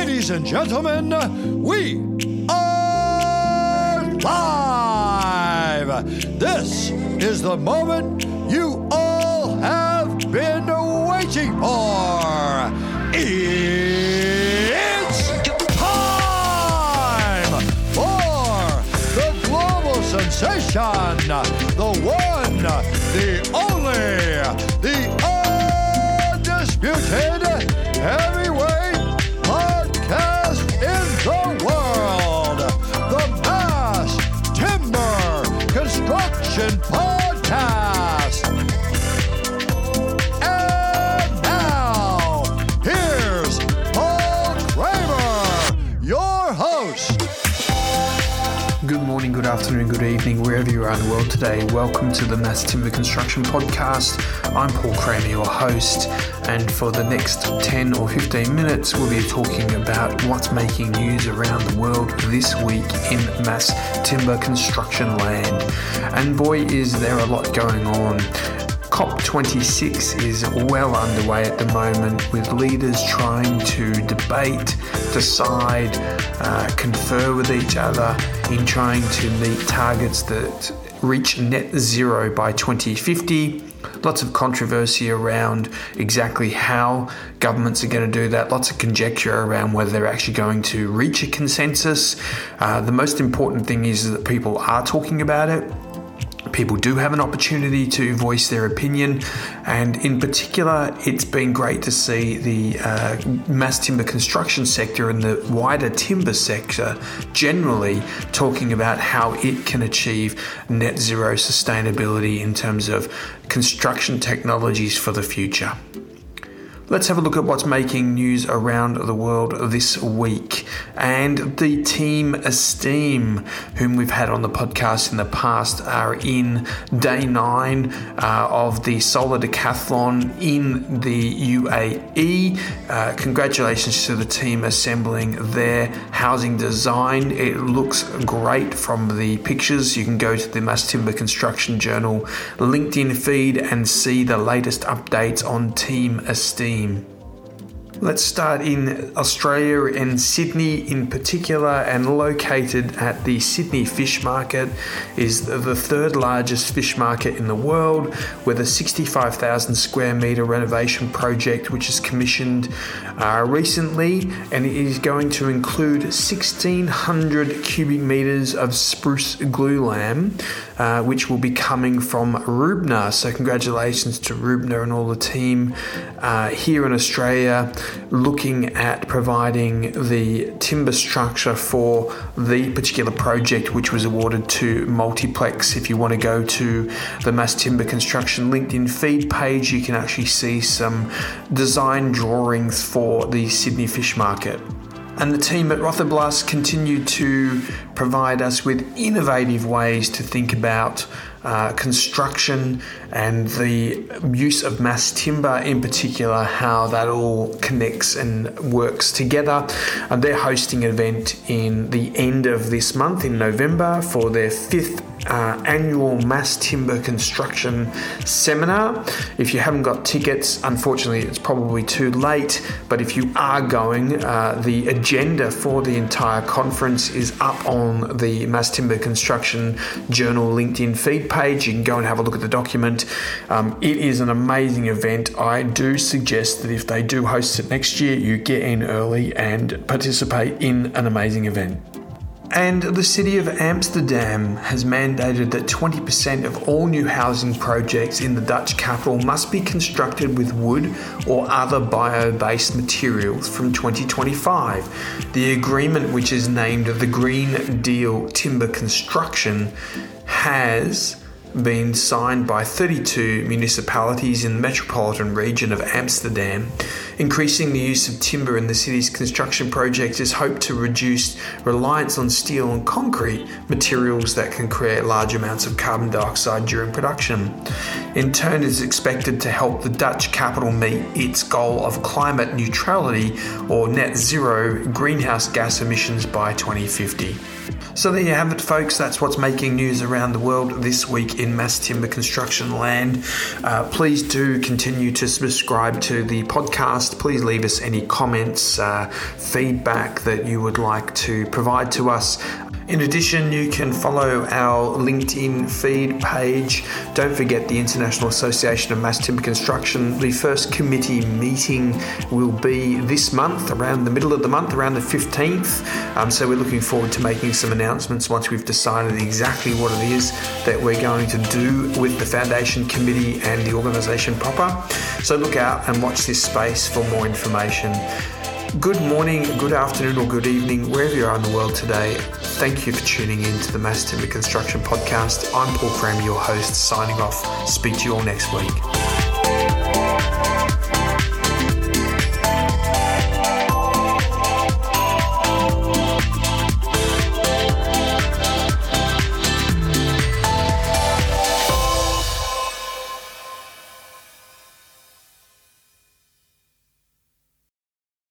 Ladies and gentlemen, we are live. This is the moment you all have been waiting for. It's time for the global sensation, the one, the only, the undisputed heavyweight afternoon, good evening, wherever you are in the world today. Welcome to the Mass Timber Construction Podcast. I'm Paul Kramer, your host, and for the next 10 or 15 minutes, we'll be talking about what's making news around the world this week in mass timber construction land. And boy, is there a lot going on. COP26 is well underway at the moment with leaders trying to debate, decide, uh, confer with each other in trying to meet targets that reach net zero by 2050. Lots of controversy around exactly how governments are going to do that. Lots of conjecture around whether they're actually going to reach a consensus. Uh, the most important thing is that people are talking about it people do have an opportunity to voice their opinion, and in particular, it's been great to see the uh, mass timber construction sector and the wider timber sector generally talking about how it can achieve net zero sustainability in terms of construction technologies for the future. Let's have a look at what's making news around the world this week. And the team Esteem, whom we've had on the podcast in the past, are in day nine uh, of the Solar Decathlon in the UAE. Uh, congratulations to the team assembling their housing design. It looks great from the pictures. You can go to the Mass Timber Construction Journal LinkedIn feed and see the latest updates on Team Esteem team Let's start in Australia and Sydney in particular, and located at the Sydney Fish Market, is the third largest fish market in the world, with a 65,000 square metre renovation project which is commissioned uh, recently, and it is going to include 1,600 cubic metres of spruce glulam, uh, which will be coming from Rubner. So, congratulations to Rubner and all the team uh, here in Australia looking at providing the timber structure for the particular project, which was awarded to Multiplex. If you want to go to the Mass Timber Construction LinkedIn feed page, you can actually see some design drawings for the Sydney Fish Market. And the team at Rothoblaas continue to provide us with innovative ways to think about uh, construction and the use of mass timber in particular, how that all connects and works together. And they're hosting an event in the end of this month in November for their fifth uh, annual mass timber construction seminar. If you haven't got tickets, unfortunately, it's probably too late. But if you are going, uh, the agenda for the entire conference is up on the Mass Timber Construction Journal LinkedIn feed page. You can go and have a look at the document. Um, it is an amazing event. I do suggest that if they do host it next year, you get in early and participate in an amazing event. And the city of Amsterdam has mandated that 20% of all new housing projects in the Dutch capital must be constructed with wood or other bio based materials from 2025. The agreement, which is named the Green Deal Timber Construction, has been signed by 32 municipalities in the metropolitan region of Amsterdam. Increasing the use of timber in the city's construction projects is hoped to reduce reliance on steel and concrete, materials that can create large amounts of carbon dioxide during production. In turn, it is expected to help the Dutch capital meet its goal of climate neutrality or net zero greenhouse gas emissions by 2050. So there you have it, folks. That's what's making news around the world this week in mass timber construction land. Uh, please do continue to subscribe to the podcast. Please leave us any comments, uh, feedback that you would like to provide to us. In addition, you can follow our LinkedIn feed page. Don't forget the International Association of Mass Timber Construction. The first committee meeting will be this month, around the middle of the month, around the 15th. Um, so we're looking forward to making some announcements once we've decided exactly what it is that we're going to do with the Foundation Committee and the organisation proper. So look out and watch this space for more information. Good morning, good afternoon, or good evening, wherever you are in the world today. Thank you for tuning in to the Mass Timber Construction Podcast. I'm Paul Kramer, your host, signing off. Speak to you all next week.